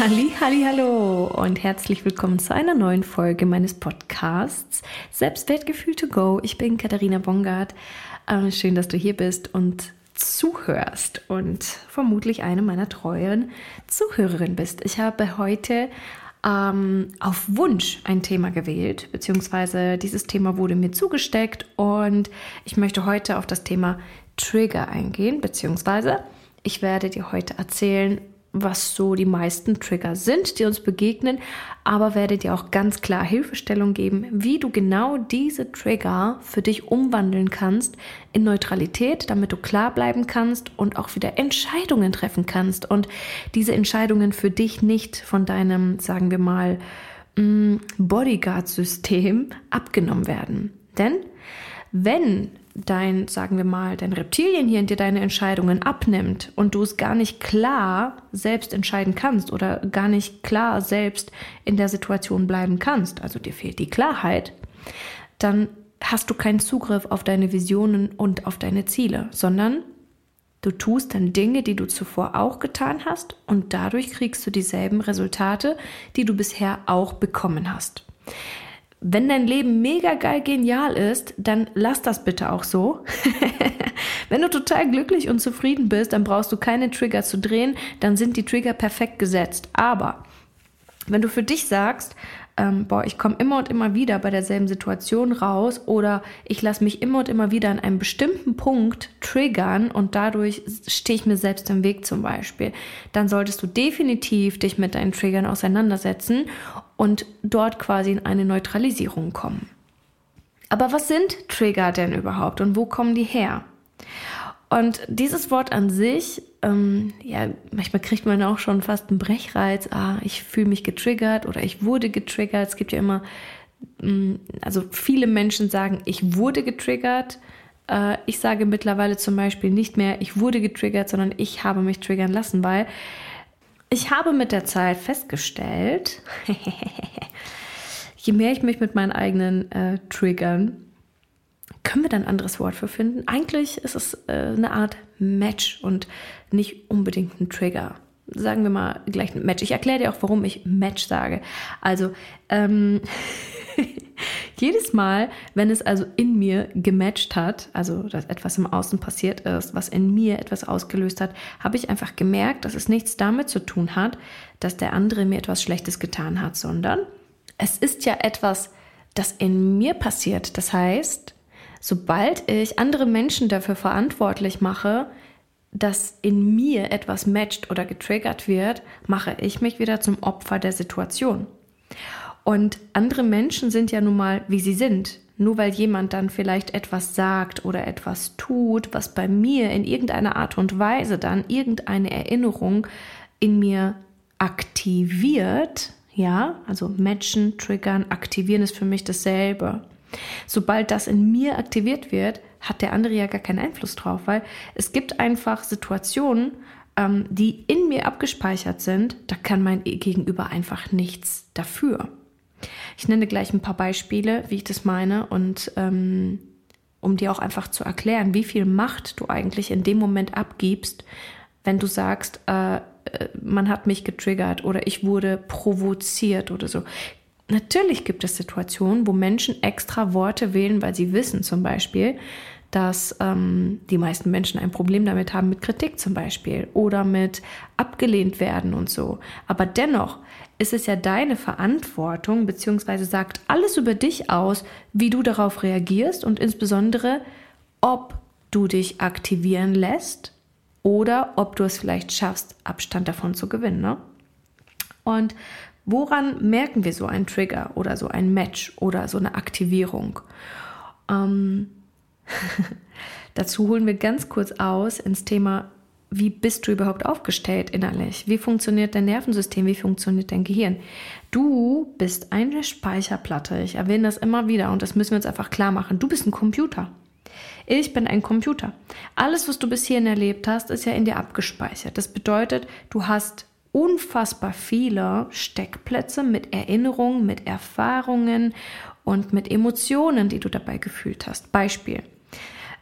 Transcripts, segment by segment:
Halli, halli, hallo und herzlich willkommen zu einer neuen Folge meines Podcasts Selbstwertgefühl to go. Ich bin Katharina Bongard. Äh, schön, dass du hier bist und zuhörst und vermutlich eine meiner treuen Zuhörerinnen bist. Ich habe heute ähm, auf Wunsch ein Thema gewählt, beziehungsweise dieses Thema wurde mir zugesteckt und ich möchte heute auf das Thema Trigger eingehen, beziehungsweise ich werde dir heute erzählen, was so die meisten Trigger sind, die uns begegnen, aber werde dir auch ganz klar Hilfestellung geben, wie du genau diese Trigger für dich umwandeln kannst in Neutralität, damit du klar bleiben kannst und auch wieder Entscheidungen treffen kannst und diese Entscheidungen für dich nicht von deinem, sagen wir mal, mm, Bodyguard-System abgenommen werden. Denn wenn dein, sagen wir mal, dein Reptilienhirn dir deine Entscheidungen abnimmt und du es gar nicht klar selbst entscheiden kannst oder gar nicht klar selbst in der Situation bleiben kannst, also dir fehlt die Klarheit, dann hast du keinen Zugriff auf deine Visionen und auf deine Ziele, sondern du tust dann Dinge, die du zuvor auch getan hast und dadurch kriegst du dieselben Resultate, die du bisher auch bekommen hast. Wenn dein Leben mega geil genial ist, dann lass das bitte auch so. Wenn du total glücklich und zufrieden bist, dann brauchst du keine Trigger zu drehen, dann sind die Trigger perfekt gesetzt. Aber wenn du für dich sagst, ähm, boah, ich komme immer und immer wieder bei derselben Situation raus oder ich lasse mich immer und immer wieder an einem bestimmten Punkt triggern und dadurch stehe ich mir selbst im Weg zum Beispiel, dann solltest du definitiv dich mit deinen Triggern auseinandersetzen und dort quasi in eine Neutralisierung kommen. Aber was sind Trigger denn überhaupt und wo kommen die her? Und dieses Wort an sich, ähm, ja, manchmal kriegt man auch schon fast einen Brechreiz. Ah, ich fühle mich getriggert oder ich wurde getriggert. Es gibt ja immer, ähm, also viele Menschen sagen, ich wurde getriggert. Äh, ich sage mittlerweile zum Beispiel nicht mehr, ich wurde getriggert, sondern ich habe mich triggern lassen, weil ich habe mit der Zeit festgestellt, je mehr ich mich mit meinen eigenen äh, Triggern können wir da ein anderes Wort für finden? Eigentlich ist es äh, eine Art Match und nicht unbedingt ein Trigger. Sagen wir mal gleich ein Match. Ich erkläre dir auch, warum ich Match sage. Also, ähm, jedes Mal, wenn es also in mir gematcht hat, also dass etwas im Außen passiert ist, was in mir etwas ausgelöst hat, habe ich einfach gemerkt, dass es nichts damit zu tun hat, dass der andere mir etwas Schlechtes getan hat, sondern es ist ja etwas, das in mir passiert. Das heißt, Sobald ich andere Menschen dafür verantwortlich mache, dass in mir etwas matcht oder getriggert wird, mache ich mich wieder zum Opfer der Situation. Und andere Menschen sind ja nun mal, wie sie sind. Nur weil jemand dann vielleicht etwas sagt oder etwas tut, was bei mir in irgendeiner Art und Weise dann irgendeine Erinnerung in mir aktiviert, ja, also matchen, triggern, aktivieren ist für mich dasselbe. Sobald das in mir aktiviert wird, hat der andere ja gar keinen Einfluss drauf, weil es gibt einfach Situationen, ähm, die in mir abgespeichert sind, da kann mein Gegenüber einfach nichts dafür. Ich nenne gleich ein paar Beispiele, wie ich das meine und ähm, um dir auch einfach zu erklären, wie viel Macht du eigentlich in dem Moment abgibst, wenn du sagst, äh, äh man hat mich getriggert oder ich wurde provoziert oder so. Natürlich gibt es Situationen, wo Menschen extra Worte wählen, weil sie wissen zum Beispiel, dass ähm, die meisten Menschen ein Problem damit haben mit Kritik zum Beispiel oder mit abgelehnt werden und so. Aber dennoch ist es ja deine Verantwortung, beziehungsweise sagt alles über dich aus, wie du darauf reagierst und insbesondere, ob du dich aktivieren lässt oder ob du es vielleicht schaffst, Abstand davon zu gewinnen. Ne? Und Woran merken wir so einen Trigger oder so ein Match oder so eine Aktivierung? Ähm, dazu holen wir ganz kurz aus ins Thema, wie bist du überhaupt aufgestellt innerlich? Wie funktioniert dein Nervensystem? Wie funktioniert dein Gehirn? Du bist eine Speicherplatte. Ich erwähne das immer wieder und das müssen wir uns einfach klar machen. Du bist ein Computer. Ich bin ein Computer. Alles, was du bis hierhin erlebt hast, ist ja in dir abgespeichert. Das bedeutet, du hast unfassbar viele Steckplätze mit Erinnerungen, mit Erfahrungen und mit Emotionen, die du dabei gefühlt hast. Beispiel.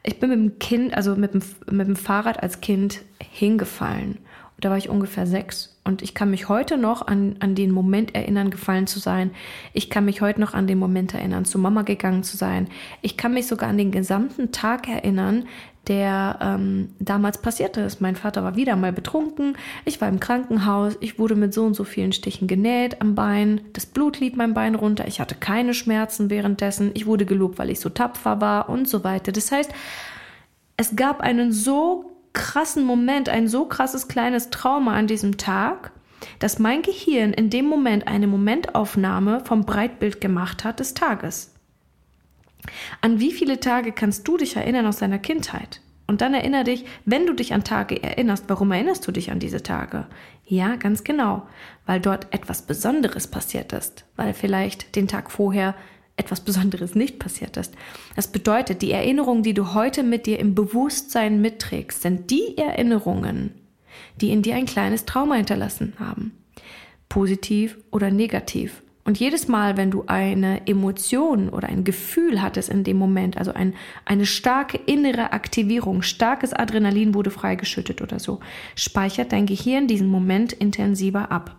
Ich bin mit dem Kind, also mit dem, mit dem Fahrrad als Kind hingefallen. Da war ich ungefähr sechs. Und ich kann mich heute noch an, an den Moment erinnern, gefallen zu sein. Ich kann mich heute noch an den Moment erinnern, zu Mama gegangen zu sein. Ich kann mich sogar an den gesamten Tag erinnern, der ähm, damals passierte ist. Mein Vater war wieder mal betrunken, ich war im Krankenhaus, ich wurde mit so und so vielen Stichen genäht am Bein, das Blut lief mein Bein runter, ich hatte keine Schmerzen währenddessen, ich wurde gelobt, weil ich so tapfer war und so weiter. Das heißt, es gab einen so krassen Moment, ein so krasses kleines Trauma an diesem Tag, dass mein Gehirn in dem Moment eine Momentaufnahme vom Breitbild gemacht hat des Tages. An wie viele Tage kannst du dich erinnern aus deiner Kindheit? Und dann erinnere dich, wenn du dich an Tage erinnerst, warum erinnerst du dich an diese Tage? Ja, ganz genau, weil dort etwas Besonderes passiert ist, weil vielleicht den Tag vorher etwas Besonderes nicht passiert ist. Das bedeutet, die Erinnerungen, die du heute mit dir im Bewusstsein mitträgst, sind die Erinnerungen, die in dir ein kleines Trauma hinterlassen haben. Positiv oder negativ. Und jedes Mal, wenn du eine Emotion oder ein Gefühl hattest in dem Moment, also ein, eine starke innere Aktivierung, starkes Adrenalin wurde freigeschüttet oder so, speichert dein Gehirn diesen Moment intensiver ab.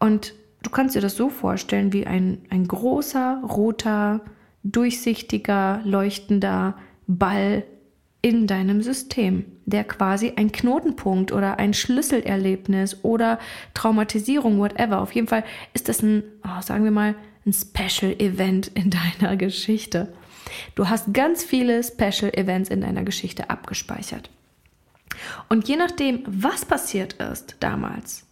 Und du kannst dir das so vorstellen wie ein, ein großer, roter, durchsichtiger, leuchtender Ball in deinem System, der quasi ein Knotenpunkt oder ein Schlüsselerlebnis oder Traumatisierung, whatever. Auf jeden Fall ist das ein, oh, sagen wir mal, ein Special Event in deiner Geschichte. Du hast ganz viele Special Events in deiner Geschichte abgespeichert. Und je nachdem, was passiert ist damals,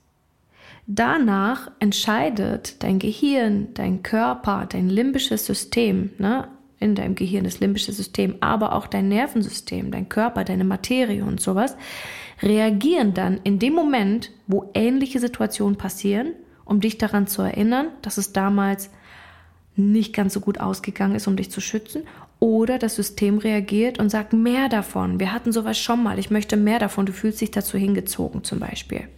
danach entscheidet dein Gehirn, dein Körper, dein limbisches System, ne, in deinem Gehirn, das limbische System, aber auch dein Nervensystem, dein Körper, deine Materie und sowas, reagieren dann in dem Moment, wo ähnliche Situationen passieren, um dich daran zu erinnern, dass es damals nicht ganz so gut ausgegangen ist, um dich zu schützen. Oder das System reagiert und sagt mehr davon. Wir hatten sowas schon mal. Ich möchte mehr davon. Du fühlst dich dazu hingezogen zum Beispiel.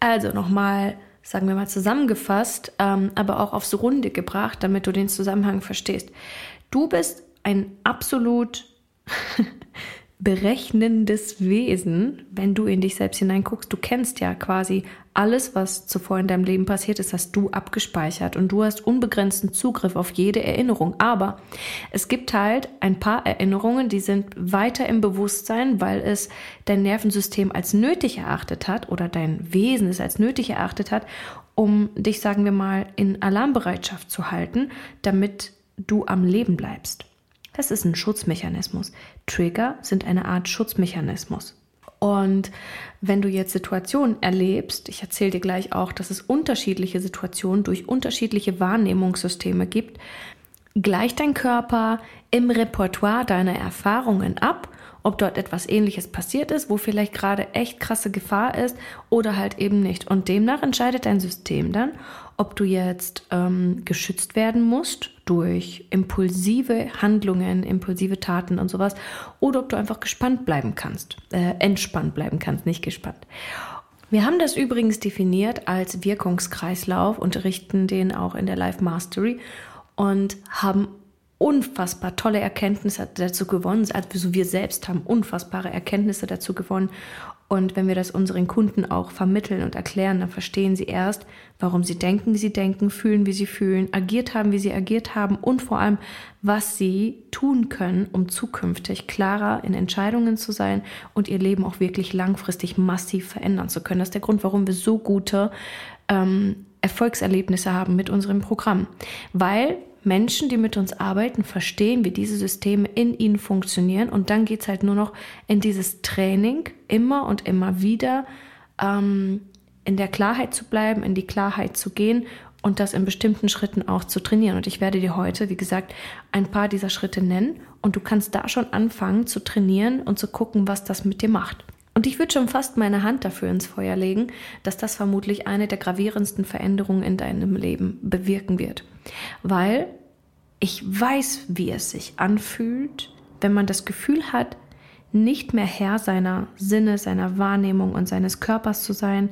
Also nochmal, sagen wir mal zusammengefasst, ähm, aber auch aufs Runde gebracht, damit du den Zusammenhang verstehst. Du bist ein absolut berechnendes Wesen, wenn du in dich selbst hineinguckst. Du kennst ja quasi alles, was zuvor in deinem Leben passiert ist, hast du abgespeichert und du hast unbegrenzten Zugriff auf jede Erinnerung. Aber es gibt halt ein paar Erinnerungen, die sind weiter im Bewusstsein, weil es dein Nervensystem als nötig erachtet hat oder dein Wesen es als nötig erachtet hat, um dich, sagen wir mal, in Alarmbereitschaft zu halten, damit du am Leben bleibst. Das ist ein Schutzmechanismus. Trigger sind eine Art Schutzmechanismus. Und wenn du jetzt Situationen erlebst, ich erzähle dir gleich auch, dass es unterschiedliche Situationen durch unterschiedliche Wahrnehmungssysteme gibt, gleicht dein Körper im Repertoire deiner Erfahrungen ab ob dort etwas ähnliches passiert ist, wo vielleicht gerade echt krasse Gefahr ist oder halt eben nicht. Und demnach entscheidet dein System dann, ob du jetzt ähm, geschützt werden musst durch impulsive Handlungen, impulsive Taten und sowas, oder ob du einfach gespannt bleiben kannst, äh, entspannt bleiben kannst, nicht gespannt. Wir haben das übrigens definiert als Wirkungskreislauf, unterrichten den auch in der Life Mastery und haben unfassbar tolle Erkenntnisse dazu gewonnen. Also wir selbst haben unfassbare Erkenntnisse dazu gewonnen. Und wenn wir das unseren Kunden auch vermitteln und erklären, dann verstehen sie erst, warum sie denken, wie sie denken, fühlen, wie sie fühlen, agiert haben, wie sie agiert haben und vor allem, was sie tun können, um zukünftig klarer in Entscheidungen zu sein und ihr Leben auch wirklich langfristig massiv verändern zu können. Das ist der Grund, warum wir so gute ähm, Erfolgserlebnisse haben mit unserem Programm. Weil Menschen, die mit uns arbeiten, verstehen, wie diese Systeme in ihnen funktionieren. Und dann geht es halt nur noch in dieses Training, immer und immer wieder ähm, in der Klarheit zu bleiben, in die Klarheit zu gehen und das in bestimmten Schritten auch zu trainieren. Und ich werde dir heute, wie gesagt, ein paar dieser Schritte nennen. Und du kannst da schon anfangen zu trainieren und zu gucken, was das mit dir macht. Und ich würde schon fast meine Hand dafür ins Feuer legen, dass das vermutlich eine der gravierendsten Veränderungen in deinem Leben bewirken wird. Weil ich weiß, wie es sich anfühlt, wenn man das Gefühl hat, nicht mehr Herr seiner Sinne, seiner Wahrnehmung und seines Körpers zu sein,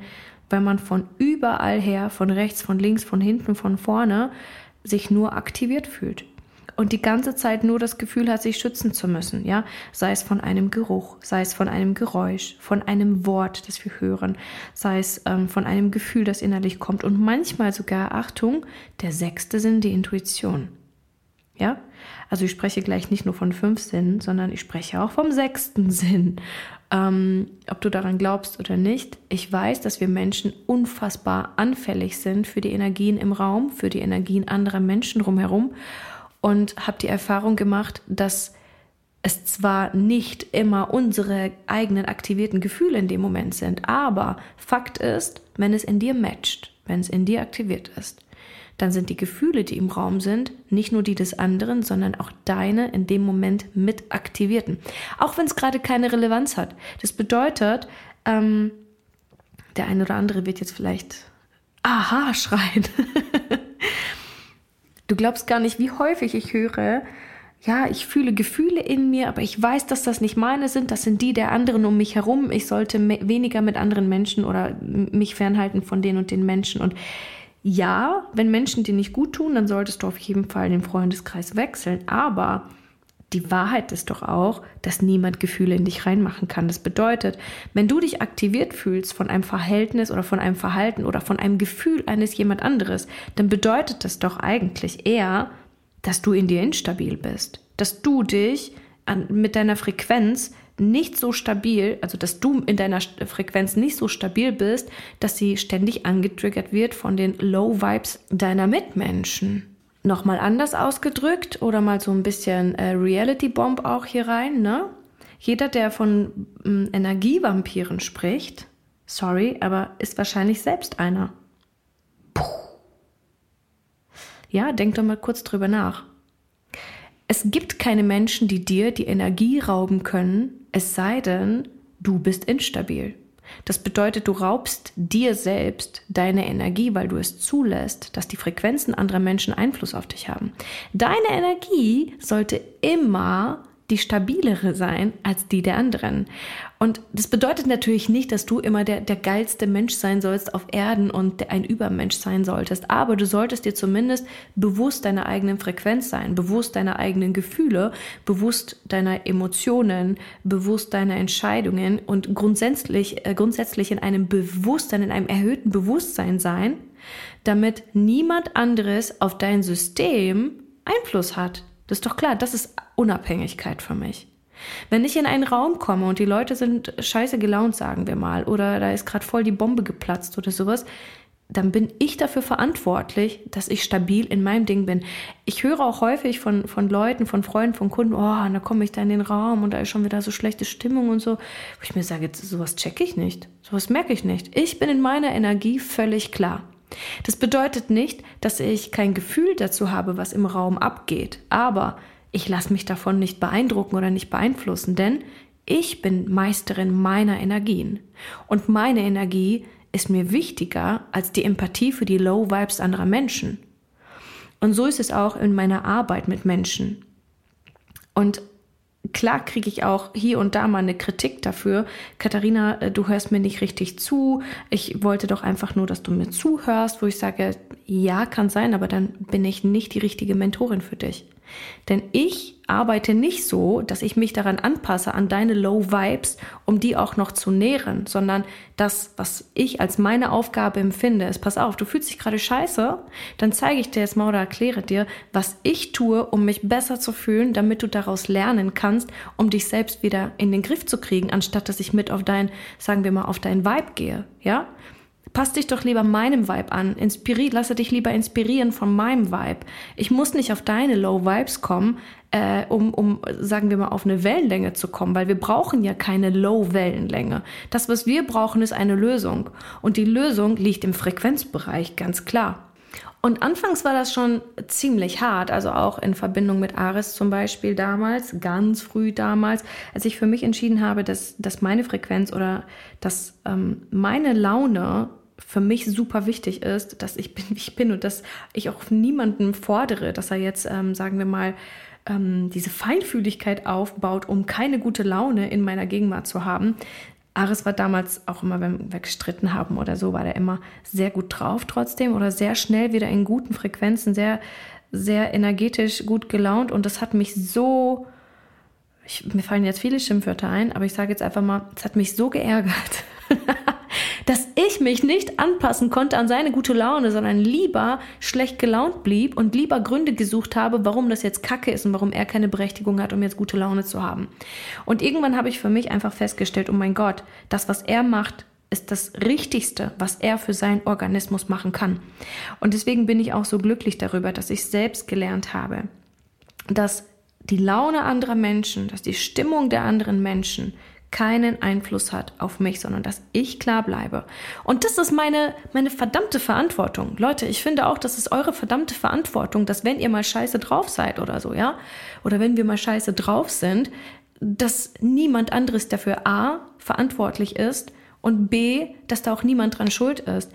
weil man von überall her, von rechts, von links, von hinten, von vorne, sich nur aktiviert fühlt. Und die ganze Zeit nur das Gefühl hat, sich schützen zu müssen, ja, sei es von einem Geruch, sei es von einem Geräusch, von einem Wort, das wir hören, sei es ähm, von einem Gefühl, das innerlich kommt und manchmal sogar, Achtung, der sechste Sinn, die Intuition. Ja, also ich spreche gleich nicht nur von fünf Sinnen, sondern ich spreche auch vom sechsten Sinn. Ähm, ob du daran glaubst oder nicht, ich weiß, dass wir Menschen unfassbar anfällig sind für die Energien im Raum, für die Energien anderer Menschen drumherum und habe die Erfahrung gemacht, dass es zwar nicht immer unsere eigenen aktivierten Gefühle in dem Moment sind, aber Fakt ist, wenn es in dir matcht, wenn es in dir aktiviert ist, dann sind die Gefühle, die im Raum sind, nicht nur die des anderen, sondern auch deine in dem Moment mit aktivierten. Auch wenn es gerade keine Relevanz hat. Das bedeutet, ähm, der eine oder andere wird jetzt vielleicht Aha schreien. du glaubst gar nicht, wie häufig ich höre, ja, ich fühle Gefühle in mir, aber ich weiß, dass das nicht meine sind, das sind die der anderen um mich herum. Ich sollte weniger mit anderen Menschen oder mich fernhalten von den und den Menschen. Und ja, wenn Menschen dir nicht gut tun, dann solltest du auf jeden Fall den Freundeskreis wechseln. Aber die Wahrheit ist doch auch, dass niemand Gefühle in dich reinmachen kann. Das bedeutet, wenn du dich aktiviert fühlst von einem Verhältnis oder von einem Verhalten oder von einem Gefühl eines jemand anderes, dann bedeutet das doch eigentlich eher, dass du in dir instabil bist. Dass du dich an, mit deiner Frequenz nicht so stabil, also dass du in deiner Frequenz nicht so stabil bist, dass sie ständig angetriggert wird von den Low Vibes deiner Mitmenschen. Nochmal anders ausgedrückt oder mal so ein bisschen äh, Reality Bomb auch hier rein, ne? Jeder, der von äh, Energievampiren spricht, sorry, aber ist wahrscheinlich selbst einer. Puh. Ja, denk doch mal kurz drüber nach. Es gibt keine Menschen, die dir die Energie rauben können, es sei denn, du bist instabil. Das bedeutet, du raubst dir selbst deine Energie, weil du es zulässt, dass die Frequenzen anderer Menschen Einfluss auf dich haben. Deine Energie sollte immer die stabilere sein als die der anderen. Und das bedeutet natürlich nicht, dass du immer der, der geilste Mensch sein sollst auf Erden und ein Übermensch sein solltest. Aber du solltest dir zumindest bewusst deiner eigenen Frequenz sein, bewusst deiner eigenen Gefühle, bewusst deiner Emotionen, bewusst deiner Entscheidungen und grundsätzlich, äh, grundsätzlich in einem Bewusstsein, in einem erhöhten Bewusstsein sein, damit niemand anderes auf dein System Einfluss hat. Das ist doch klar, das ist Unabhängigkeit für mich. Wenn ich in einen Raum komme und die Leute sind scheiße gelaunt, sagen wir mal, oder da ist gerade voll die Bombe geplatzt oder sowas, dann bin ich dafür verantwortlich, dass ich stabil in meinem Ding bin. Ich höre auch häufig von, von Leuten, von Freunden, von Kunden, oh, und da komme ich da in den Raum und da ist schon wieder so schlechte Stimmung und so. Wo ich mir sage, sowas checke ich nicht, sowas merke ich nicht. Ich bin in meiner Energie völlig klar. Das bedeutet nicht, dass ich kein Gefühl dazu habe, was im Raum abgeht, aber ich lasse mich davon nicht beeindrucken oder nicht beeinflussen, denn ich bin Meisterin meiner Energien und meine Energie ist mir wichtiger als die Empathie für die Low Vibes anderer Menschen. Und so ist es auch in meiner Arbeit mit Menschen. Und klar kriege ich auch hier und da mal eine Kritik dafür. Katharina, äh, du hörst mir nicht richtig zu. Ich wollte doch einfach nur, dass du mir zuhörst, wo ich sage, ja, kann sein, aber dann bin ich nicht die richtige Mentorin für dich. Denn ich arbeite nicht so, dass ich mich daran anpasse, an deine Low Vibes, um die auch noch zu nähren, sondern das, was ich als meine Aufgabe empfinde, ist, pass auf, du fühlst dich gerade scheiße, dann zeige ich dir jetzt mal oder erkläre dir, was ich tue, um mich besser zu fühlen, damit du daraus lernen kannst, um dich selbst wieder in den Griff zu kriegen, anstatt dass ich mit auf dein, sagen wir mal, auf dein Vibe gehe, ja? Pass dich doch lieber meinem Vibe an. Inspiri lasse dich lieber inspirieren von meinem Vibe. Ich muss nicht auf deine Low Vibes kommen, äh, um, um, sagen wir mal, auf eine Wellenlänge zu kommen, weil wir brauchen ja keine Low-Wellenlänge. Das, was wir brauchen, ist eine Lösung. Und die Lösung liegt im Frequenzbereich, ganz klar. Und anfangs war das schon ziemlich hart, also auch in Verbindung mit Ares zum Beispiel damals, ganz früh damals, als ich für mich entschieden habe, dass, dass meine Frequenz oder dass ähm, meine Laune für mich super wichtig ist, dass ich bin, wie ich bin und dass ich auch niemanden fordere, dass er jetzt, ähm, sagen wir mal, ähm, diese Feinfühligkeit aufbaut, um keine gute Laune in meiner Gegenwart zu haben. Ares war damals auch immer, wenn wir gestritten haben oder so, war der immer sehr gut drauf trotzdem oder sehr schnell wieder in guten Frequenzen, sehr sehr energetisch, gut gelaunt und das hat mich so, ich, mir fallen jetzt viele Schimpfwörter ein, aber ich sage jetzt einfach mal, es hat mich so geärgert, dass ich mich nicht anpassen konnte an seine gute Laune, sondern lieber schlecht gelaunt blieb und lieber Gründe gesucht habe, warum das jetzt kacke ist und warum er keine Berechtigung hat, um jetzt gute Laune zu haben. Und irgendwann habe ich für mich einfach festgestellt, oh mein Gott, das, was er macht, ist das Richtigste, was er für seinen Organismus machen kann. Und deswegen bin ich auch so glücklich darüber, dass ich selbst gelernt habe, dass die Laune anderer Menschen, dass die Stimmung der anderen Menschen keinen Einfluss hat auf mich, sondern dass ich klar bleibe. Und das ist meine, meine verdammte Verantwortung. Leute, ich finde auch, das ist eure verdammte Verantwortung, dass wenn ihr mal scheiße drauf seid oder so, ja, oder wenn wir mal scheiße drauf sind, dass niemand anderes dafür A verantwortlich ist und B, dass da auch niemand dran schuld ist.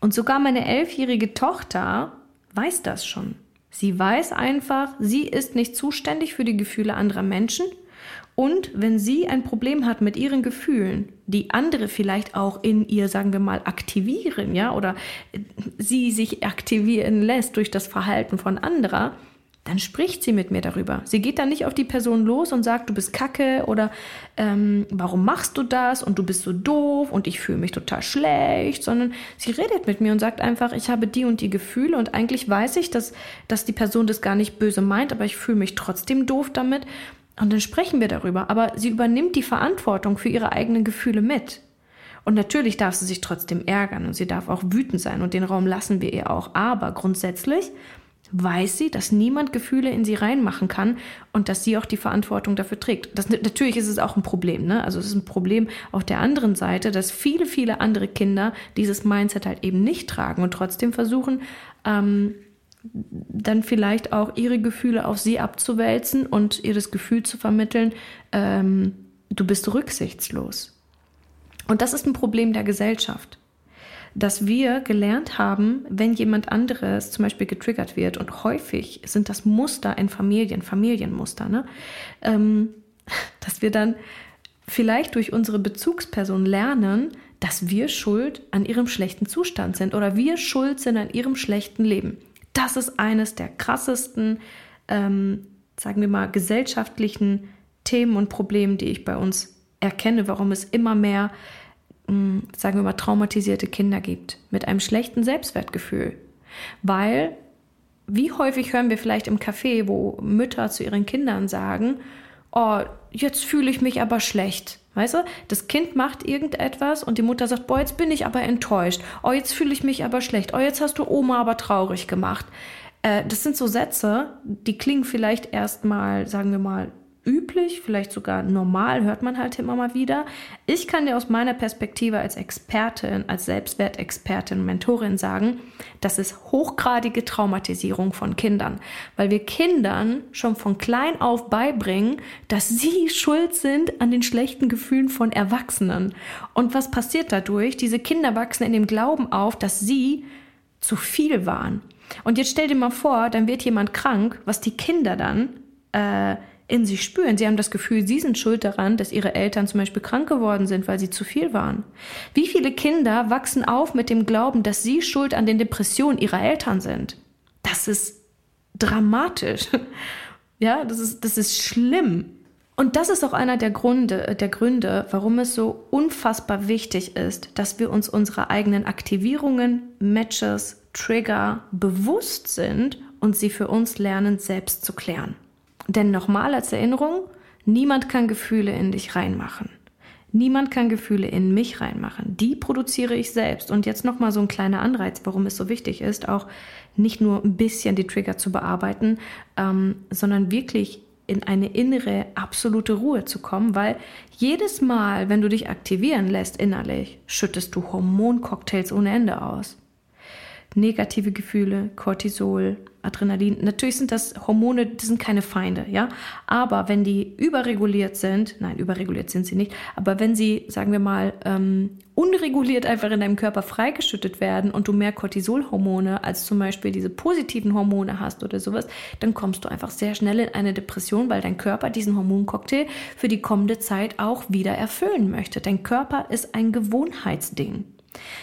Und sogar meine elfjährige Tochter weiß das schon. Sie weiß einfach, sie ist nicht zuständig für die Gefühle anderer Menschen und wenn sie ein Problem hat mit ihren Gefühlen, die andere vielleicht auch in ihr, sagen wir mal, aktivieren, ja, oder sie sich aktivieren lässt durch das Verhalten von anderer, dann spricht sie mit mir darüber. Sie geht dann nicht auf die Person los und sagt, du bist kacke oder ähm, warum machst du das und du bist so doof und ich fühle mich total schlecht, sondern sie redet mit mir und sagt einfach, ich habe die und die Gefühle und eigentlich weiß ich, dass, dass die Person das gar nicht böse meint, aber ich fühle mich trotzdem doof damit und dann sprechen wir darüber. Aber sie übernimmt die Verantwortung für ihre eigenen Gefühle mit. Und natürlich darf sie sich trotzdem ärgern und sie darf auch wütend sein und den Raum lassen wir ihr auch. Aber grundsätzlich weiß sie, dass niemand Gefühle in sie reinmachen kann und dass sie auch die Verantwortung dafür trägt. Das, natürlich ist es auch ein Problem, ne? Also es ist ein Problem auf der anderen Seite, dass viele, viele andere Kinder dieses Mindset halt eben nicht tragen und trotzdem versuchen, ähm, dann vielleicht auch ihre Gefühle auf sie abzuwälzen und ihr das Gefühl zu vermitteln, ähm, du bist rücksichtslos. Und das ist ein Problem der Gesellschaft, dass wir gelernt haben, wenn jemand anderes zum Beispiel getriggert wird, und häufig sind das Muster in Familien, Familienmuster, ne? Ähm, dass wir dann vielleicht durch unsere Bezugsperson lernen, dass wir schuld an ihrem schlechten Zustand sind oder wir schuld sind an ihrem schlechten Leben das ist eines der krassesten, ähm, sagen wir mal, gesellschaftlichen Themen und Probleme, die ich bei uns erkenne, warum es immer mehr, mh, hm, sagen wir mal, traumatisierte Kinder gibt mit einem schlechten Selbstwertgefühl. Weil, wie häufig hören wir vielleicht im Café, wo Mütter zu ihren Kindern sagen, oh, jetzt fühle ich mich aber schlecht. Weißt du, das Kind macht irgendetwas und die Mutter sagt, boah, jetzt bin ich aber enttäuscht. Oh, jetzt fühle ich mich aber schlecht. Oh, jetzt hast du Oma aber traurig gemacht. Äh, das sind so Sätze, die klingen vielleicht erstmal, sagen wir mal, üblich, vielleicht sogar normal, hört man halt immer mal wieder. Ich kann dir aus meiner Perspektive als Expertin, als Selbstwertexpertin, Mentorin sagen, das ist hochgradige Traumatisierung von Kindern, weil wir Kindern schon von klein auf beibringen, dass sie schuld sind an den schlechten Gefühlen von Erwachsenen. Und was passiert dadurch? Diese Kinder wachsen in dem Glauben auf, dass sie zu viel waren. Und jetzt stell dir mal vor, dann wird jemand krank, was die Kinder dann äh, in sich spüren. Sie haben das Gefühl, sie sind schuld daran, dass ihre Eltern zum Beispiel krank geworden sind, weil sie zu viel waren. Wie viele Kinder wachsen auf mit dem Glauben, dass sie schuld an den Depressionen ihrer Eltern sind? Das ist dramatisch. Ja, das ist, das ist schlimm. Und das ist auch einer der Gründe, der Gründe, warum es so unfassbar wichtig ist, dass wir uns unserer eigenen Aktivierungen, Matches, Trigger bewusst sind und sie für uns lernen, selbst zu klären. Denn nochmal als Erinnerung, niemand kann Gefühle in dich reinmachen. Niemand kann Gefühle in mich reinmachen. Die produziere ich selbst. Und jetzt nochmal so ein kleiner Anreiz, warum es so wichtig ist, auch nicht nur ein bisschen die Trigger zu bearbeiten, ähm, sondern wirklich in eine innere, absolute Ruhe zu kommen, weil jedes Mal, wenn du dich aktivieren lässt innerlich, schüttest du Hormoncocktails ohne Ende aus negative Gefühle, Cortisol, Adrenalin. Natürlich sind das Hormone, die sind keine Feinde, ja. Aber wenn die überreguliert sind, nein, überreguliert sind sie nicht, aber wenn sie, sagen wir mal, ähm, unreguliert einfach in deinem Körper freigeschüttet werden und du mehr Cortisolhormone als zum Beispiel diese positiven Hormone hast oder sowas, dann kommst du einfach sehr schnell in eine Depression, weil dein Körper diesen Hormoncocktail für die kommende Zeit auch wieder erfüllen möchte. Dein Körper ist ein Gewohnheitsding.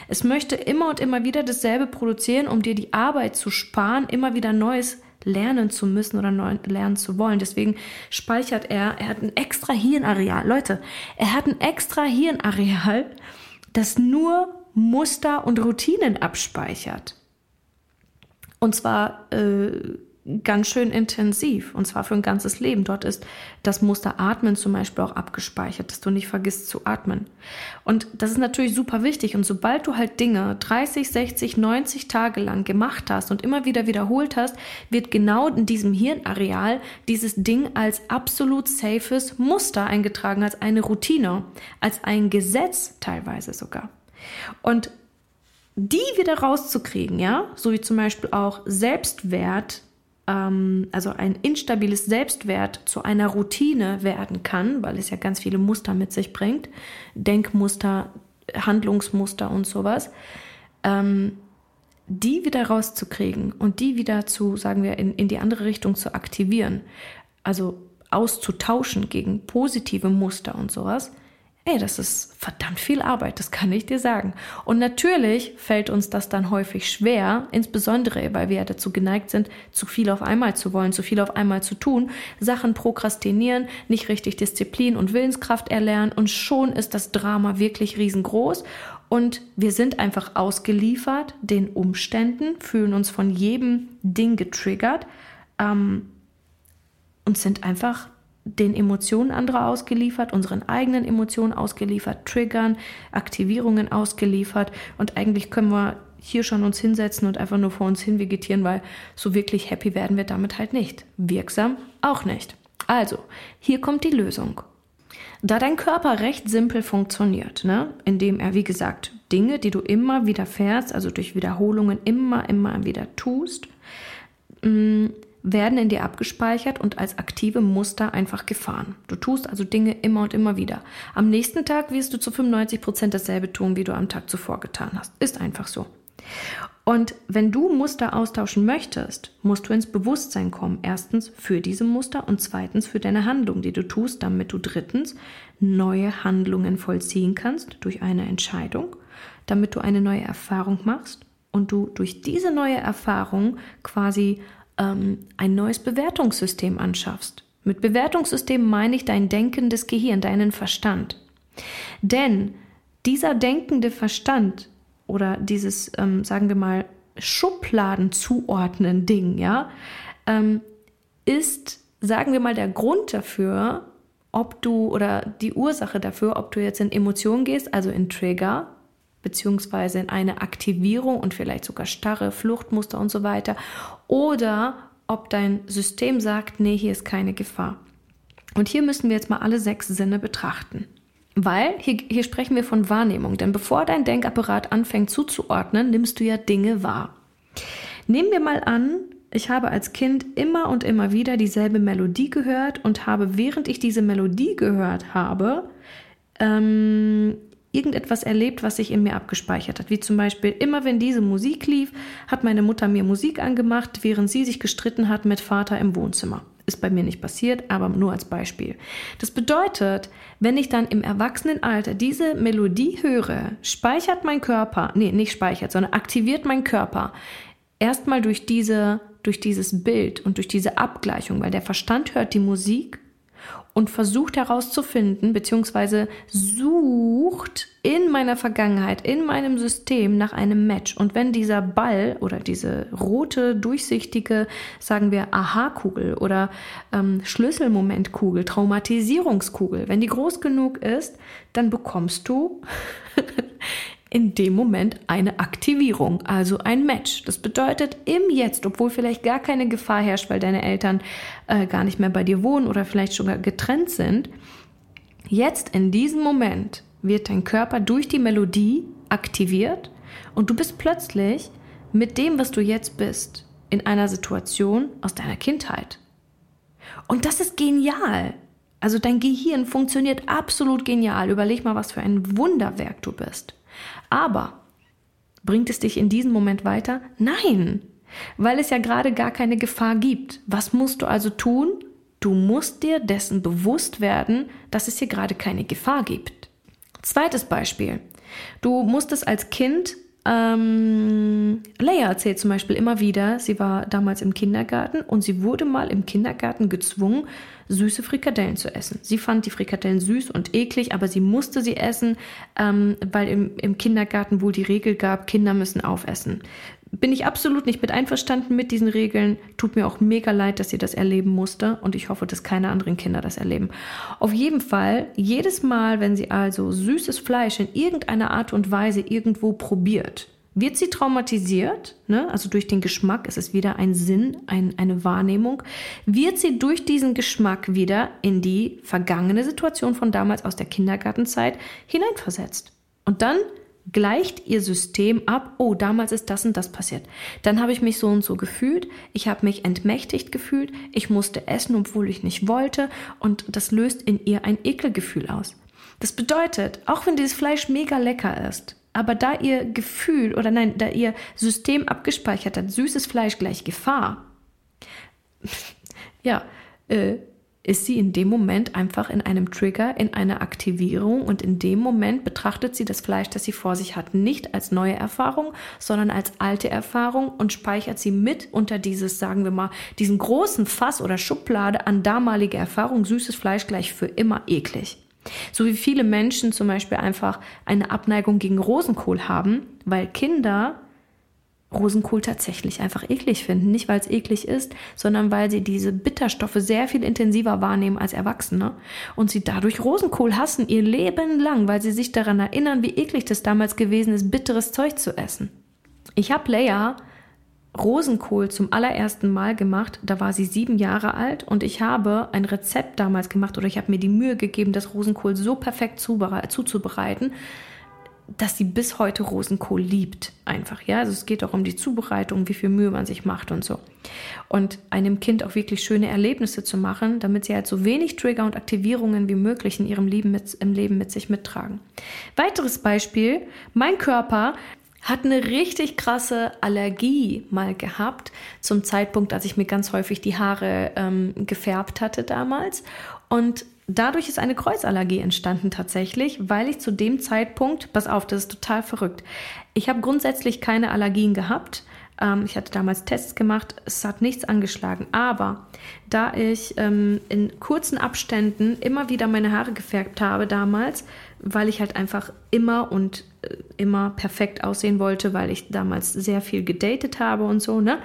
Es möchte immer und immer wieder dasselbe produzieren, um dir die Arbeit zu sparen, immer wieder neues lernen zu müssen oder neu lernen zu wollen. Deswegen speichert er, er hat ein extra Hirnareal. Leute, er hat ein extra Hirnareal, das nur Muster und Routinen abspeichert. Und zwar äh, ganz schön intensiv und zwar für ein ganzes Leben. Dort ist das Muster Atmen zum Beispiel auch abgespeichert, dass du nicht vergisst zu atmen. Und das ist natürlich super wichtig. Und sobald du halt Dinge 30, 60, 90 Tage lang gemacht hast und immer wieder wiederholt hast, wird genau in diesem Hirnareal dieses Ding als absolut safes Muster eingetragen, als eine Routine, als ein Gesetz teilweise sogar. Und die wieder rauszukriegen, ja, so wie zum Beispiel auch Selbstwert ähm, also ein instabiles Selbstwert zu einer Routine werden kann, weil es ja ganz viele Muster mit sich bringt, Denkmuster, Handlungsmuster und sowas, ähm, die wieder rauszukriegen und die wieder zu, sagen wir, in, in die andere Richtung zu aktivieren, also auszutauschen gegen positive Muster und sowas, Ey, das ist verdammt viel Arbeit, das kann ich dir sagen. Und natürlich fällt uns das dann häufig schwer, insbesondere weil wir ja dazu geneigt sind, zu viel auf einmal zu wollen, zu viel auf einmal zu tun, Sachen prokrastinieren, nicht richtig Disziplin und Willenskraft erlernen und schon ist das Drama wirklich riesengroß und wir sind einfach ausgeliefert den Umständen, fühlen uns von jedem Ding getriggert ähm, und sind einfach den Emotionen anderer ausgeliefert, unseren eigenen Emotionen ausgeliefert, Triggern, Aktivierungen ausgeliefert und eigentlich können wir hier schon uns hinsetzen und einfach nur vor uns hin vegetieren, weil so wirklich happy werden wir damit halt nicht. Wirksam auch nicht. Also, hier kommt die Lösung. Da dein Körper recht simpel funktioniert, ne, indem er, wie gesagt, Dinge, die du immer wieder fährst, also durch Wiederholungen immer, immer wieder tust, mm, werden in dir abgespeichert und als aktive Muster einfach gefahren. Du tust also Dinge immer und immer wieder. Am nächsten Tag wirst du zu 95 Prozent dasselbe tun, wie du am Tag zuvor getan hast. Ist einfach so. Und wenn du Muster austauschen möchtest, musst du ins Bewusstsein kommen. Erstens für diese Muster und zweitens für deine Handlung, die du tust, damit du drittens neue Handlungen vollziehen kannst durch eine Entscheidung, damit du eine neue Erfahrung machst und du durch diese neue Erfahrung quasi ähm, ein neues Bewertungssystem anschaffst. Mit Bewertungssystem meine ich dein denkendes Gehirn, deinen Verstand. Denn dieser denkende Verstand oder dieses, ähm, sagen wir mal, Schubladen zuordnen Ding, ja, ähm, ist, sagen wir mal, der Grund dafür, ob du oder die Ursache dafür, ob du jetzt in Emotionen gehst, also in Trigger, beziehungsweise in eine Aktivierung und vielleicht sogar starre Fluchtmuster und so weiter. Oder ob dein System sagt, nee, hier ist keine Gefahr. Und hier müssen wir jetzt mal alle sechs Sinne betrachten. Weil hier, hier sprechen wir von Wahrnehmung, denn bevor dein Denkapparat anfängt zuzuordnen, nimmst du ja Dinge wahr. Nehmen wir mal an, ich habe als Kind immer und immer wieder dieselbe Melodie gehört und habe, während ich diese Melodie gehört habe, ähm, irgendetwas erlebt, was sich in mir abgespeichert hat. Wie zum Beispiel, immer wenn diese Musik lief, hat meine Mutter mir Musik angemacht, während sie sich gestritten hat mit Vater im Wohnzimmer. Ist bei mir nicht passiert, aber nur als Beispiel. Das bedeutet, wenn ich dann im Erwachsenenalter diese Melodie höre, speichert mein Körper, nee, nicht speichert, sondern aktiviert mein Körper erstmal durch diese, durch dieses Bild und durch diese Abgleichung, weil der Verstand hört die Musik und versucht herauszufinden, beziehungsweise sucht in meiner Vergangenheit, in meinem System nach einem Match. Und wenn dieser Ball oder diese rote, durchsichtige, sagen wir, Aha-Kugel oder ähm, Schlüsselmomentkugel, Traumatisierungskugel, wenn die groß genug ist, dann bekommst du in dem Moment eine Aktivierung, also ein Match. Das bedeutet im Jetzt, obwohl vielleicht gar keine Gefahr herrscht, weil deine Eltern äh, gar nicht mehr bei dir wohnen oder vielleicht sogar getrennt sind, jetzt in diesem Moment wird dein Körper durch die Melodie aktiviert und du bist plötzlich mit dem, was du jetzt bist, in einer Situation aus deiner Kindheit. Und das ist genial. Also dein Gehirn funktioniert absolut genial. Überleg mal, was für ein Wunderwerk du bist. Aber bringt es dich in diesem Moment weiter? Nein, weil es ja gerade gar keine Gefahr gibt. Was musst du also tun? Du musst dir dessen bewusst werden, dass es hier gerade keine Gefahr gibt. Zweites Beispiel. Du musstest als Kind Ähm, Leia erzählt zum Beispiel immer wieder, sie war damals im Kindergarten und sie wurde mal im Kindergarten gezwungen, süße Frikadellen zu essen. Sie fand die Frikadellen süß und eklig, aber sie musste sie essen, ähm, weil im, im Kindergarten wohl die Regel gab, Kinder müssen aufessen. Bin ich absolut nicht mit einverstanden mit diesen Regeln. Tut mir auch mega leid, dass sie das erleben musste und ich hoffe, dass keine anderen Kinder das erleben. Auf jeden Fall, jedes Mal, wenn sie also süßes Fleisch in irgendeiner Art und Weise irgendwo probiert, wird sie traumatisiert, ne? also durch den Geschmack, es ist wieder ein Sinn, ein, eine Wahrnehmung, wird sie durch diesen Geschmack wieder in die vergangene Situation von damals aus der Kindergartenzeit hineinversetzt. Und dann gleicht ihr System ab, oh, damals ist das und das passiert. Dann habe ich mich so und so gefühlt, ich habe mich entmächtigt gefühlt, ich musste essen, obwohl ich nicht wollte und das löst in ihr ein Ekelgefühl aus. Das bedeutet, auch wenn dieses Fleisch mega lecker ist, aber da ihr Gefühl oder nein, da ihr System abgespeichert hat, süßes Fleisch gleich Gefahr, ja, äh, ist sie in dem Moment einfach in einem Trigger, in einer Aktivierung und in dem Moment betrachtet sie das Fleisch, das sie vor sich hat, nicht als neue Erfahrung, sondern als alte Erfahrung und speichert sie mit unter dieses, sagen wir mal, diesen großen Fass oder Schublade an damalige Erfahrung, süßes Fleisch gleich für immer eklig. So wie viele Menschen zum Beispiel einfach eine Abneigung gegen Rosenkohl haben, weil Kinder Rosenkohl tatsächlich einfach eklig finden. Nicht, weil es eklig ist, sondern weil sie diese Bitterstoffe sehr viel intensiver wahrnehmen als Erwachsene und sie dadurch Rosenkohl hassen ihr Leben lang, weil sie sich daran erinnern, wie eklig das damals gewesen ist, bitteres Zeug zu essen. Ich habe Leia Rosenkohl zum allerersten Mal gemacht. Da war sie sieben Jahre alt und ich habe ein Rezept damals gemacht oder ich habe mir die Mühe gegeben, das Rosenkohl so perfekt zuzubereiten, dass sie bis heute Rosenkohl liebt. Einfach, ja. Also es geht auch um die Zubereitung, wie viel Mühe man sich macht und so. Und einem Kind auch wirklich schöne Erlebnisse zu machen, damit sie halt so wenig Trigger und Aktivierungen wie möglich in ihrem Leben mit, im Leben mit sich mittragen. Weiteres Beispiel. Mein Körper hat eine richtig krasse Allergie mal gehabt, zum Zeitpunkt, als ich mir ganz häufig die Haare ähm, gefärbt hatte damals. Und dadurch ist eine Kreuzallergie entstanden tatsächlich, weil ich zu dem Zeitpunkt, pass auf, das ist total verrückt. Ich habe grundsätzlich keine Allergien gehabt. Ähm, ich hatte damals Tests gemacht, es hat nichts angeschlagen. Aber da ich ähm, in kurzen Abständen immer wieder meine Haare gefärbt habe damals, weil ich halt einfach immer und äh, immer perfekt aussehen wollte, weil ich damals sehr viel gedatet habe und so, ne?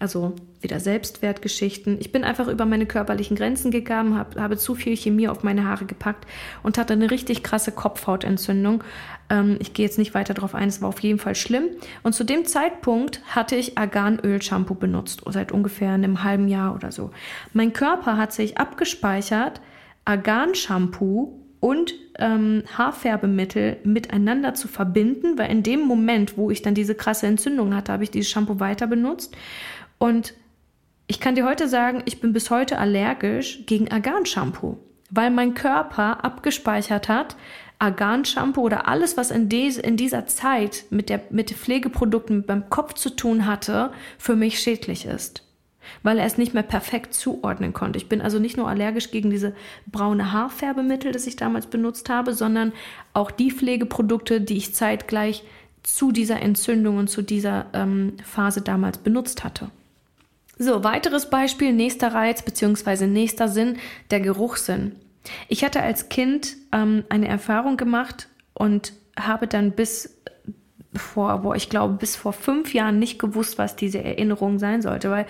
Also wieder Selbstwertgeschichten. Ich bin einfach über meine körperlichen Grenzen gegangen, hab, habe zu viel Chemie auf meine Haare gepackt und hatte eine richtig krasse Kopfhautentzündung. Ähm, ich gehe jetzt nicht weiter darauf ein, es war auf jeden Fall schlimm. Und zu dem Zeitpunkt hatte ich Arganöl-Shampoo benutzt, seit ungefähr einem halben Jahr oder so. Mein Körper hat sich abgespeichert, Argan-Shampoo und ähm, Haarfärbemittel miteinander zu verbinden, weil in dem Moment, wo ich dann diese krasse Entzündung hatte, habe ich dieses Shampoo weiter benutzt. Und ich kann dir heute sagen, ich bin bis heute allergisch gegen Argan-Shampoo, weil mein Körper abgespeichert hat, Argan-Shampoo oder alles, was in, des, in dieser Zeit mit, der, mit Pflegeprodukten beim Kopf zu tun hatte, für mich schädlich ist weil er es nicht mehr perfekt zuordnen konnte. Ich bin also nicht nur allergisch gegen diese braune Haarfärbemittel, das ich damals benutzt habe, sondern auch die Pflegeprodukte, die ich zeitgleich zu dieser Entzündung und zu dieser ähm, Phase damals benutzt hatte. So, weiteres Beispiel, nächster Reiz bzw. nächster Sinn, der Geruchssinn. Ich hatte als Kind ähm, eine Erfahrung gemacht und habe dann bis vor, boah, ich glaube, bis vor fünf Jahren nicht gewusst, was diese Erinnerung sein sollte, weil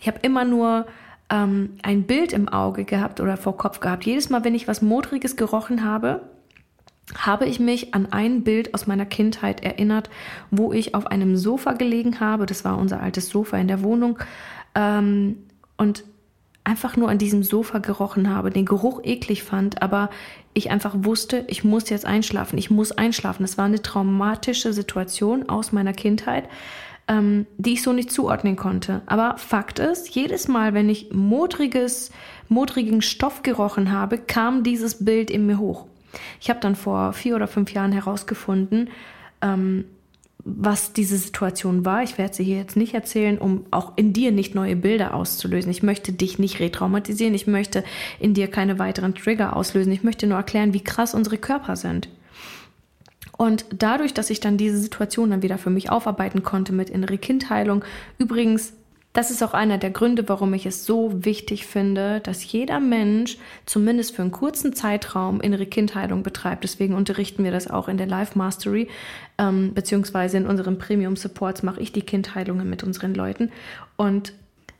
ich habe immer nur ähm, ein Bild im Auge gehabt oder vor Kopf gehabt. Jedes Mal, wenn ich was Modriges gerochen habe, habe ich mich an ein Bild aus meiner Kindheit erinnert, wo ich auf einem Sofa gelegen habe. Das war unser altes Sofa in der Wohnung. Ähm, und einfach nur an diesem Sofa gerochen habe, den Geruch eklig fand, aber ich einfach wusste, ich muss jetzt einschlafen, ich muss einschlafen. Das war eine traumatische Situation aus meiner Kindheit ähm, die ich so nicht zuordnen konnte. Aber Fakt ist, jedes Mal, wenn ich modriges, modrigen Stoff gerochen habe, kam dieses Bild in mir hoch. Ich habe dann vor vier oder fünf Jahren herausgefunden, ähm, was diese Situation war. Ich werde sie hier jetzt nicht erzählen, um auch in dir nicht neue Bilder auszulösen. Ich möchte dich nicht retraumatisieren. Ich möchte in dir keine weiteren Trigger auslösen. Ich möchte nur erklären, wie krass unsere Körper sind. Und dadurch, dass ich dann diese Situation dann wieder für mich aufarbeiten konnte mit innere Kindheilung, übrigens das ist auch einer der Gründe, warum ich es so wichtig finde, dass jeder Mensch zumindest für einen kurzen Zeitraum innere Kindheilung betreibt. Deswegen unterrichten wir das auch in der Life Mastery, ähm, beziehungsweise in unseren Premium Supports mache ich die Kindheilungen mit unseren Leuten. Und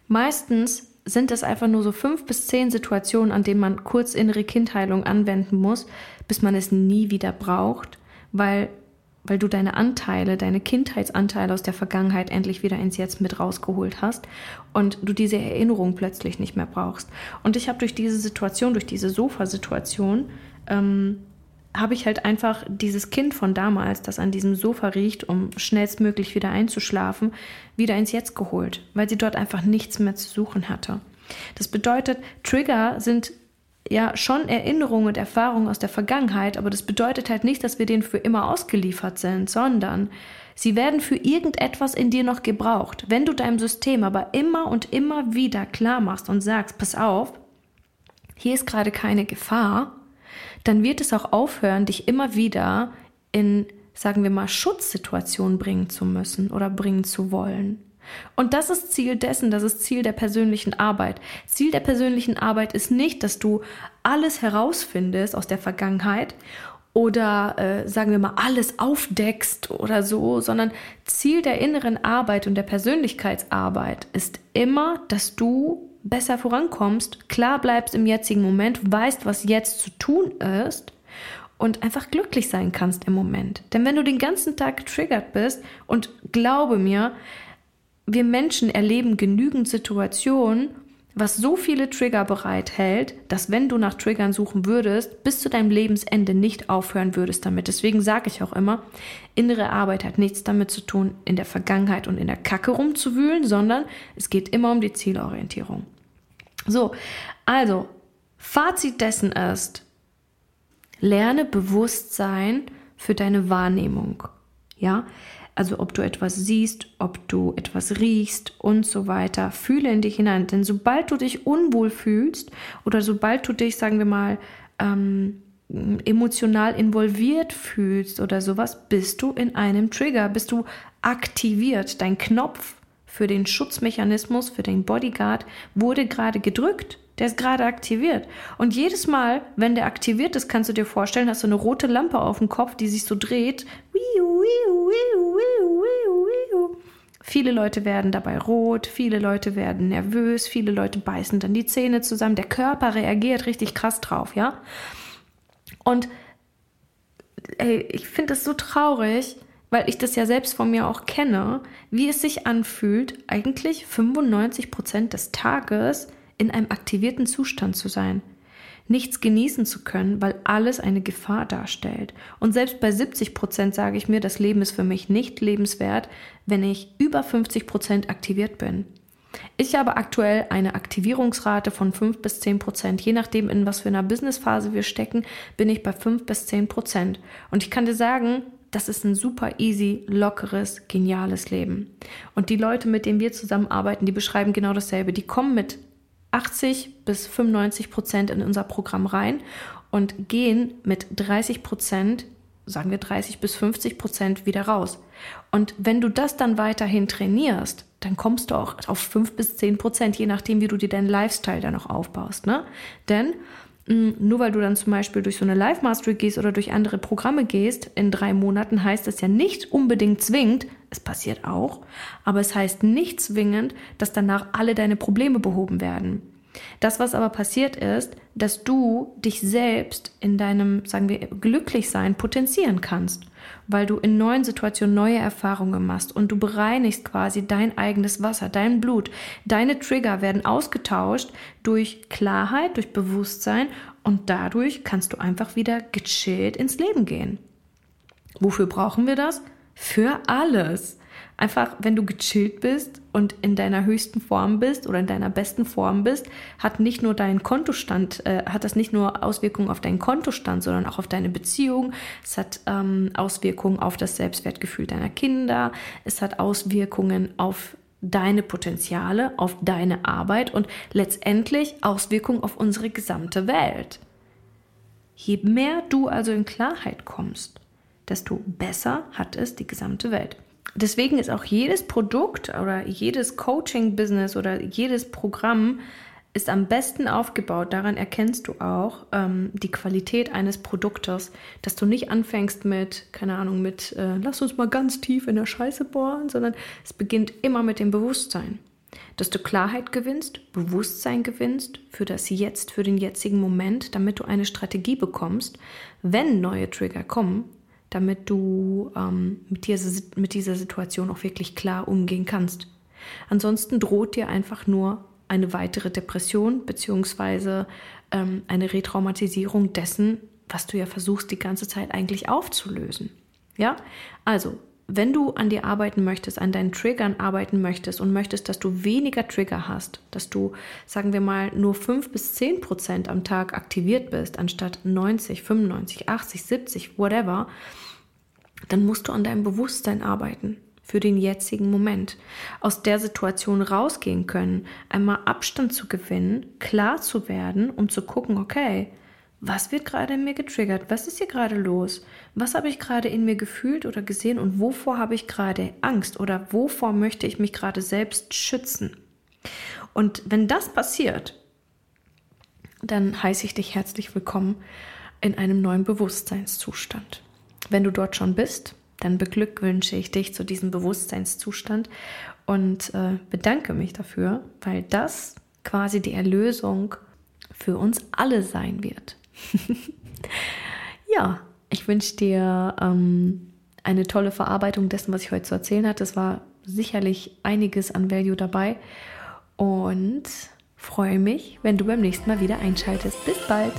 meistens sind es einfach nur so fünf bis zehn Situationen, an denen man kurz innere Kindheilung anwenden muss, bis man es nie wieder braucht, weil weil du deine Anteile, deine Kindheitsanteile aus der Vergangenheit endlich wieder ins Jetzt mit rausgeholt hast und du diese Erinnerung plötzlich nicht mehr brauchst. Und ich habe durch diese Situation, durch diese Sofasituation, ähm, habe ich halt einfach dieses Kind von damals, das an diesem Sofa riecht, um schnellstmöglich wieder einzuschlafen, wieder ins Jetzt geholt, weil sie dort einfach nichts mehr zu suchen hatte. Das bedeutet, Trigger sind ja schon Erinnerungen und Erfahrungen aus der Vergangenheit, aber das bedeutet halt nicht, dass wir denen für immer ausgeliefert sind, sondern sie werden für irgendetwas in dir noch gebraucht. Wenn du deinem System aber immer und immer wieder klar machst und sagst, pass auf, hier ist gerade keine Gefahr, dann wird es auch aufhören, dich immer wieder in, sagen wir mal, Schutzsituationen bringen zu müssen oder bringen zu wollen. Und das ist Ziel dessen, das ist Ziel der persönlichen Arbeit. Ziel der persönlichen Arbeit ist nicht, dass du alles herausfindest aus der Vergangenheit oder äh, sagen wir mal alles aufdeckst oder so, sondern Ziel der inneren Arbeit und der Persönlichkeitsarbeit ist immer, dass du besser vorankommst, klar bleibst im jetzigen Moment, weißt, was jetzt zu tun ist und einfach glücklich sein kannst im Moment. Denn wenn du den ganzen Tag getriggert bist und glaube mir, wir Menschen erleben genügend Situationen, was so viele Trigger bereithält, dass wenn du nach Triggern suchen würdest, bis zu deinem Lebensende nicht aufhören würdest damit. Deswegen sage ich auch immer, innere Arbeit hat nichts damit zu tun, in der Vergangenheit und in der Kacke rumzuwühlen, sondern es geht immer um die Zielorientierung. So, also, Fazit dessen ist, lerne Bewusstsein für deine Wahrnehmung. Ja, also ob du etwas siehst, ob du etwas riechst und so weiter. Fühle in dich hinein. Denn sobald du dich unwohl fühlst oder sobald du dich, sagen wir mal, ähm, emotional involviert fühlst oder sowas, bist du in einem Trigger, bist du aktiviert. Dein Knopf für den Schutzmechanismus, für den Bodyguard wurde gerade gedrückt. Der ist gerade aktiviert. Und jedes Mal, wenn der aktiviert ist, kannst du dir vorstellen, hast du eine rote Lampe auf dem Kopf, die sich so dreht. Viele Leute werden dabei rot, viele Leute werden nervös, viele Leute beißen dann die Zähne zusammen. Der Körper reagiert richtig krass drauf, ja? Und ey, ich finde es so traurig, weil ich das ja selbst von mir auch kenne, wie es sich anfühlt, eigentlich 95 Prozent des Tages in einem aktivierten Zustand zu sein, nichts genießen zu können, weil alles eine Gefahr darstellt. Und selbst bei 70 Prozent sage ich mir, das Leben ist für mich nicht lebenswert, wenn ich über 50 Prozent aktiviert bin. Ich habe aktuell eine Aktivierungsrate von 5 bis 10 Prozent. Je nachdem, in was für einer Businessphase wir stecken, bin ich bei 5 bis 10 Prozent. Und ich kann dir sagen, das ist ein super easy, lockeres, geniales Leben. Und die Leute, mit denen wir zusammenarbeiten, die beschreiben genau dasselbe. Die kommen mit 80 bis 95 Prozent in unser Programm rein und gehen mit 30 Prozent, sagen wir 30 bis 50 Prozent wieder raus. Und wenn du das dann weiterhin trainierst, dann kommst du auch auf 5 bis 10 Prozent, je nachdem, wie du dir deinen Lifestyle dann noch aufbaust. Ne? Denn nur weil du dann zum Beispiel durch so eine Live Mastery gehst oder durch andere Programme gehst in drei Monaten, heißt das ja nicht unbedingt zwingend, es passiert auch, aber es heißt nicht zwingend, dass danach alle deine Probleme behoben werden. Das, was aber passiert ist, dass du dich selbst in deinem, sagen wir, Glücklichsein potenzieren kannst, weil du in neuen Situationen neue Erfahrungen machst und du bereinigst quasi dein eigenes Wasser, dein Blut. Deine Trigger werden ausgetauscht durch Klarheit, durch Bewusstsein und dadurch kannst du einfach wieder gechillt ins Leben gehen. Wofür brauchen wir das? Für alles. Einfach, wenn du gechillt bist und in deiner höchsten Form bist oder in deiner besten Form bist, hat nicht nur dein Kontostand, äh, hat das nicht nur Auswirkungen auf deinen Kontostand, sondern auch auf deine Beziehung. Es hat ähm, Auswirkungen auf das Selbstwertgefühl deiner Kinder. Es hat Auswirkungen auf deine Potenziale, auf deine Arbeit und letztendlich Auswirkungen auf unsere gesamte Welt. Je mehr du also in Klarheit kommst, desto besser hat es die gesamte Welt. Deswegen ist auch jedes Produkt oder jedes Coaching-Business oder jedes Programm ist am besten aufgebaut. Daran erkennst du auch ähm, die Qualität eines Produktes, dass du nicht anfängst mit, keine Ahnung, mit, äh, lass uns mal ganz tief in der Scheiße bohren, sondern es beginnt immer mit dem Bewusstsein. Dass du Klarheit gewinnst, Bewusstsein gewinnst für das Jetzt, für den jetzigen Moment, damit du eine Strategie bekommst, wenn neue Trigger kommen, damit du ähm, mit, dieser, mit dieser Situation auch wirklich klar umgehen kannst. Ansonsten droht dir einfach nur eine weitere Depression beziehungsweise ähm, eine Retraumatisierung dessen, was du ja versuchst die ganze Zeit eigentlich aufzulösen. Ja, also wenn du an dir arbeiten möchtest, an deinen Triggern arbeiten möchtest und möchtest, dass du weniger Trigger hast, dass du, sagen wir mal, nur 5 bis 10 Prozent am Tag aktiviert bist, anstatt 90, 95, 80, 70, whatever, dann musst du an deinem Bewusstsein arbeiten für den jetzigen Moment. Aus der Situation rausgehen können, einmal Abstand zu gewinnen, klar zu werden, um zu gucken, okay, was wird gerade in mir getriggert? Was ist hier gerade los? Was habe ich gerade in mir gefühlt oder gesehen und wovor habe ich gerade Angst oder wovor möchte ich mich gerade selbst schützen? Und wenn das passiert, dann heiße ich dich herzlich willkommen in einem neuen Bewusstseinszustand. Wenn du dort schon bist, dann beglückwünsche ich dich zu diesem Bewusstseinszustand und äh, bedanke mich dafür, weil das quasi die Erlösung für uns alle sein wird. ja, ich wünsche dir ähm, eine tolle Verarbeitung dessen, was ich heute zu erzählen hatte. Es war sicherlich einiges an Value dabei und freue mich, wenn du beim nächsten Mal wieder einschaltest. Bis bald!